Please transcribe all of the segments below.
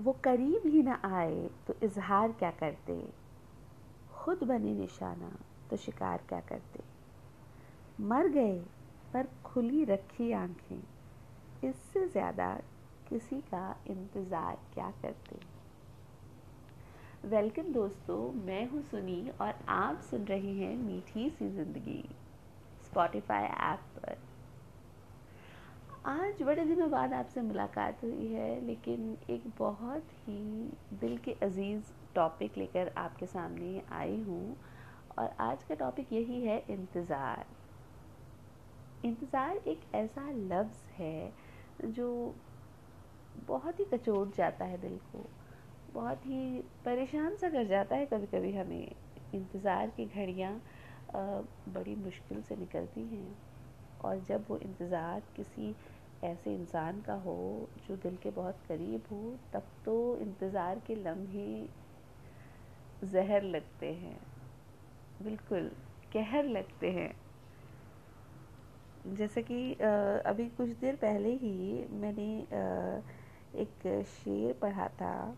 वो करीब ही ना आए तो इजहार क्या करते? खुद बने निशाना तो शिकार क्या करते? मर गए, पर खुली रखी आँखें, इससे ज़्यादा किसी का इंतज़ार क्या करते? वेलकम दोस्तों, मैं हूँ सुनी और आप सुन रहे हैं मीठी सी ज़िंदगी। स्पॉटिफाई ऐप पर। आज बड़े दिनों बाद आपसे मुलाकात हुई है, लेकिन एक बहुत ही दिल के अज़ीज़ टॉपिक लेकर आपके सामने आई हूँ। और आज का टॉपिक यही है इंतज़ार। इंतज़ार एक ऐसा लफ्ज़ है जो बहुत ही कचोट जाता है दिल को। बहुत ही परेशान सा कर जाता है कभी कभी हमें। इंतज़ार की घड़ियाँ बड़ी मुश्किल से निकलती हैं। और जब वो इंतज़ार किसी ऐसे इंसान का हो जो दिल के बहुत करीब हो, तब तो इंतज़ार के लम्हे जहर लगते हैं। बिल्कुल, कहर लगते हैं। जैसे कि अभी कुछ देर पहले ही मैंने एक शेर पढ़ा था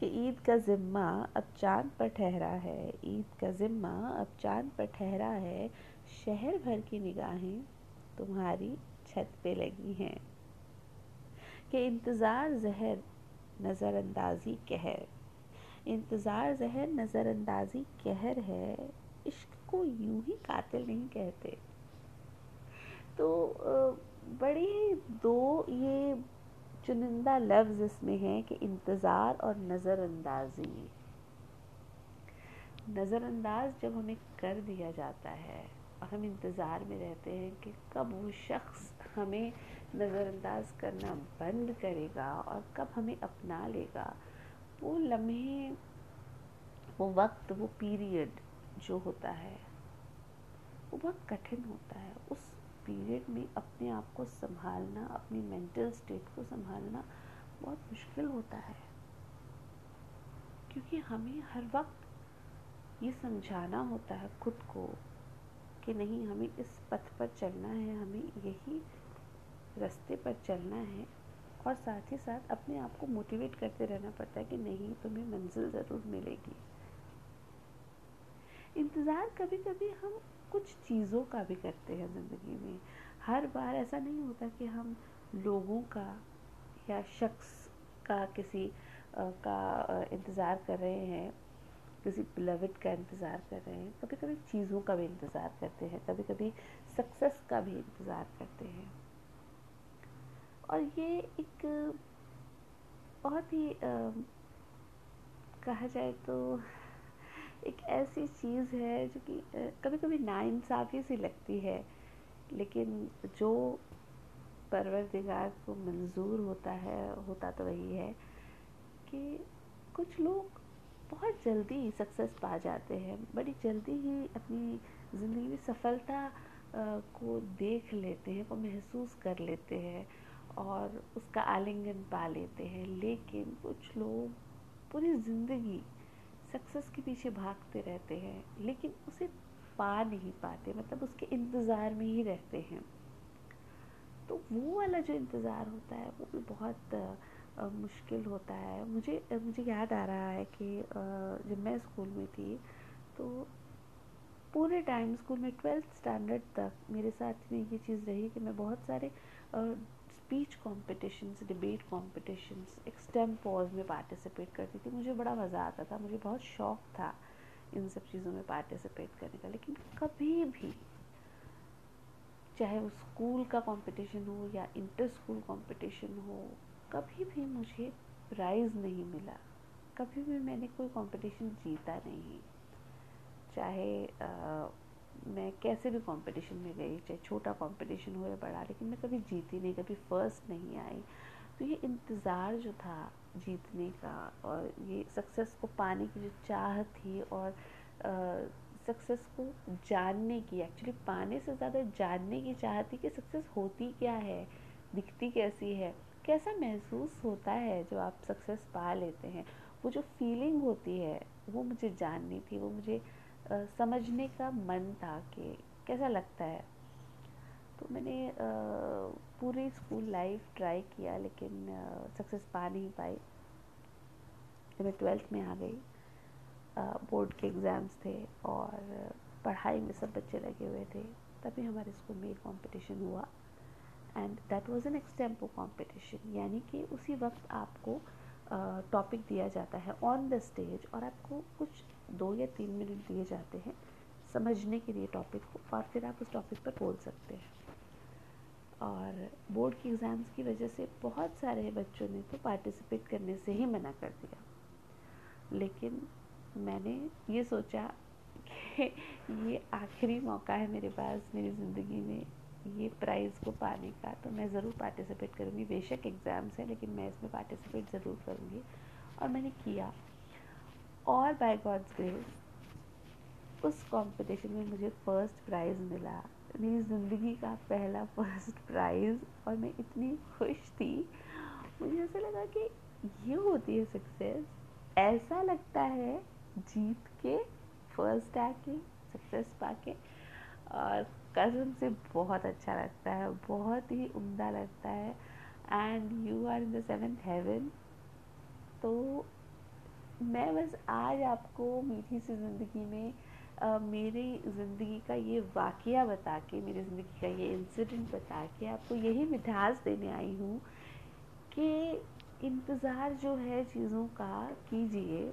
कि ईद का ज़िम्मा अब चाँद पर ठहरा है। ईद का ज़िम्मा अब चाँद पर ठहरा है। शहर भर की निगाहें तुम्हारी छत पे लगी हैं। कि इंतज़ार, जहर, नज़रअंदाज़ी, कहर। इंतज़ार, जहर, नज़रअंदाज़ी, कहर है, इश्क को यूँ ही कातिल नहीं कहते। तो बड़ी दो ये चुनिंदा लफ्ज़ इसमें हैं कि इंतज़ार और नज़रअंदाज़ी। नज़रअंदाज जब हमें कर दिया जाता है और हम इंतज़ार में रहते हैं कि कब वो शख्स हमें नज़रअंदाज करना बंद करेगा और कब हमें अपना लेगा। वो लम्हे, वो वक्त, वो पीरियड जो होता है, वो बहुत कठिन होता है। उस पीरियड में अपने आप को संभालना, अपनी मेंटल स्टेट को संभालना बहुत मुश्किल होता है। क्योंकि हमें हर वक्त ये समझाना होता है खुद को कि नहीं, हमें इस पथ पर चलना है, हमें यही रास्ते पर चलना है। और साथ ही साथ अपने आप को मोटिवेट करते रहना पड़ता है कि नहीं, तुम्हें मंजिल ज़रूर मिलेगी। इंतज़ार कभी कभी हम कुछ चीज़ों का भी करते हैं ज़िंदगी में। हर बार ऐसा नहीं होता कि हम लोगों का या शख्स का किसी का इंतज़ार कर रहे हैं। किसी बिलविड का इंतज़ार कर रहे हैं कभी कभी चीज़ों का भी इंतज़ार करते हैं कभी कभी सक्सेस का भी इंतज़ार करते हैं। और ये एक बहुत ही आ, कहा जाए तो एक ऐसी चीज़ है जो कि कभी कभी नाइंसाफ़ी सी लगती है लेकिन जो परवरदिगार को मंजूर होता है होता तो वही है कि कुछ लोग बहुत जल्दी सक्सेस पा जाते हैं। बड़ी जल्दी ही अपनी ज़िंदगी में सफलता को देख लेते हैं, को महसूस कर लेते हैं और उसका आलिंगन पा लेते हैं। लेकिन कुछ लोग पूरी ज़िंदगी सक्सेस के पीछे भागते रहते हैं, लेकिन उसे पा नहीं पाते मतलब उसके इंतज़ार में ही रहते हैं। तो वो वाला जो इंतज़ार होता है, वो भी बहुत मुश्किल होता है। मुझे मुझे याद आ रहा है कि जब मैं स्कूल में थी तो पूरे टाइम स्कूल में ट्वेल्थ स्टैंडर्ड तक मेरे साथ में ये चीज़ रही कि मैं बहुत सारे speech competitions, debate competitions extempore में पार्टिसिपेट करती थी। मुझे बड़ा मज़ा आता था। मुझे बहुत शौक था इन सब चीज़ों में पार्टिसिपेट करने का। लेकिन कभी भी, चाहे वो स्कूल का कंपटीशन हो या इंटर स्कूल कंपटीशन हो कभी भी मुझे प्राइज़ नहीं मिला। कभी भी मैंने कोई कंपटीशन जीता नहीं। चाहे आ, मैं कैसे भी कंपटीशन में गई चाहे छोटा कंपटीशन हो या बड़ा लेकिन मैं कभी जीती नहीं कभी फ़र्स्ट नहीं आई। तो ये इंतज़ार जो था जीतने का और ये सक्सेस को पाने की जो चाह थी और सक्सेस को जानने की एक्चुअली पाने से ज़्यादा जानने की चाह थी कि सक्सेस होती क्या है दिखती कैसी है। कैसा महसूस होता है जो आप सक्सेस पा लेते हैं? वो जो फीलिंग होती है वो मुझे जाननी थी वो मुझे आ, समझने का मन था कि कैसा लगता है। तो मैंने आ, पूरी स्कूल लाइफ ट्राई किया लेकिन सक्सेस पा नहीं पाई। जब मैं ट्वेल्थ में आ गई बोर्ड के एग्ज़ाम्स थे और पढ़ाई में सब बच्चे लगे हुए थे तभी हमारे स्कूल में एक कॉम्पिटिशन हुआ। And that was an extempore competition यानी कि उसी वक्त आपको टॉपिक दिया जाता है ऑन द स्टेज और आपको कुछ दो या तीन मिनट दिए जाते हैं समझने के लिए टॉपिक को और फिर आप उस टॉपिक पर बोल सकते हैं। और बोर्ड की एग्ज़ाम्स की वजह से बहुत सारे बच्चों ने तो पार्टिसिपेट करने से ही मना कर दिया। लेकिन मैंने ये सोचा कि ये आखिरी मौका है मेरे पास मेरी ज़िंदगी में ये प्राइज़ को पाने का तो मैं ज़रूर पार्टिसिपेट करूँगी। बेशक एग्ज़ाम्स हैं, लेकिन मैं इसमें पार्टिसिपेट ज़रूर करूँगी। और मैंने किया। और बाय गॉड्स ग्रेस उस कंपटीशन में मुझे फ़र्स्ट प्राइज़ मिला। मेरी ज़िंदगी का पहला फ़र्स्ट प्राइज़ और मैं इतनी खुश थी। मुझे ऐसा लगा कि ये होती है सक्सेस ऐसा लगता है जीत के फ़र्स्ट आके सक्सेस पाके। और कसम से बहुत अच्छा लगता है, बहुत ही उम्दा लगता है। And you are in the seventh heaven तो मैं बस आज आपको मीठी सी ज़िंदगी में मेरी ज़िंदगी का ये वाक़ बता के, मेरी ज़िंदगी का ये इंसिडेंट बता के आपको यही मिठास देने आई हूँ कि इंतज़ार जो है चीज़ों का कीजिए,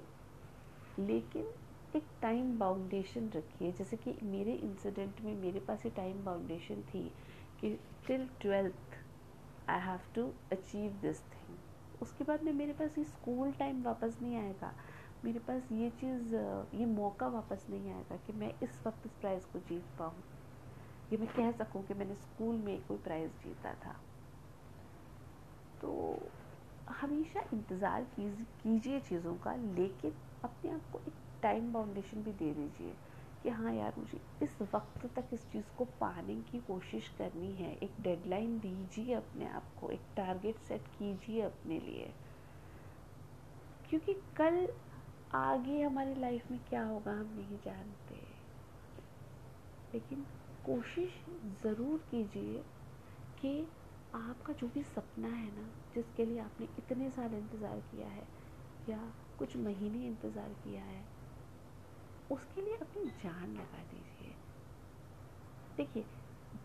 लेकिन एक टाइम बाउंडेशन रखिए। जैसे कि मेरे इंसिडेंट में मेरे पास ये टाइम बाउंडेशन थी कि till twelfth I have to achieve this thing उसके बाद में मेरे पास ये स्कूल टाइम वापस नहीं आएगा। मेरे पास ये चीज़, ये मौका वापस नहीं आएगा कि मैं इस वक्त इस प्राइज़ को जीत पाऊँ। ये मैं कह सकूँ कि मैंने स्कूल में कोई प्राइज़ जीता था। तो हमेशा इंतज़ार कीजिए चीज़ों का, लेकिन अपने आप को एक टाइम बाउंडेशन भी दे दीजिए कि हाँ यार मुझे इस वक्त तक इस चीज़ को पाने की कोशिश करनी है। एक डेडलाइन दीजिए अपने आप को, एक टारगेट सेट कीजिए अपने लिए। क्योंकि कल आगे हमारी लाइफ में क्या होगा हम नहीं जानते। लेकिन कोशिश ज़रूर कीजिए कि आपका जो भी सपना है ना, जिसके लिए आपने इतने साल इंतज़ार किया है या कुछ महीने इंतज़ार किया है उसके लिए अपनी जान लगा दीजिए। देखिए,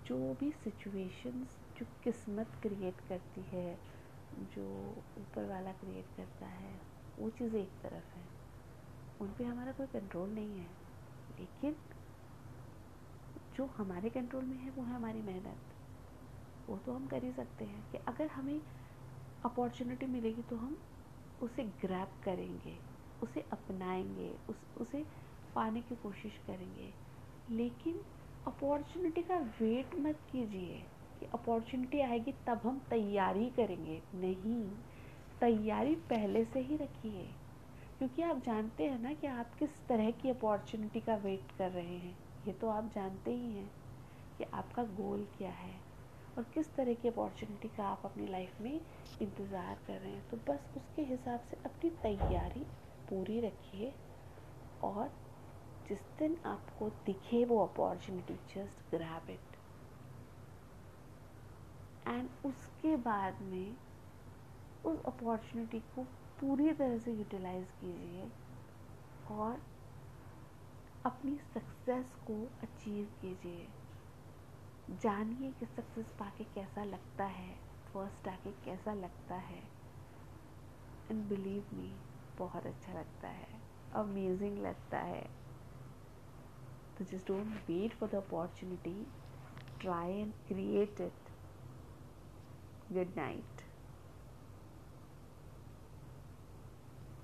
जो भी सिचुएशंस जो किस्मत क्रिएट करती है, जो ऊपर वाला क्रिएट करता है, वो चीज़ें एक तरफ़ है। उन पर हमारा कोई कंट्रोल नहीं है। लेकिन जो हमारे कंट्रोल में है, वो है हमारी मेहनत। वो तो हम कर ही सकते हैं कि अगर हमें अपॉर्चुनिटी मिलेगी तो हम उसे ग्रैप करेंगे, उसे अपनाएँगे, उस, उसे पाने की कोशिश करेंगे। लेकिन अपॉर्चुनिटी का वेट मत कीजिए कि अपॉर्चुनिटी आएगी तब हम तैयारी करेंगे। नहीं, तैयारी पहले से ही रखिए। क्योंकि आप जानते हैं ना कि आप किस तरह की अपॉर्चुनिटी का वेट कर रहे हैं। ये तो आप जानते ही हैं कि आपका गोल क्या है और किस तरह की अपॉर्चुनिटी का आप अपनी लाइफ में इंतज़ार कर रहे हैं। तो बस उसके हिसाब से अपनी तैयारी पूरी रखिए और जिस दिन आपको दिखे वो opportunity just grab it and उसके बाद में उस अपॉर्चुनिटी को पूरी तरह से यूटिलाइज कीजिए और अपनी सक्सेस को अचीव कीजिए। जानिए कि सक्सेस पाके कैसा लगता है फ़र्स्ट आके कैसा लगता है। एंड बिलीव मी बहुत अच्छा लगता है। अमेजिंग लगता है। So just don't wait for the opportunity, try and create it. Good night.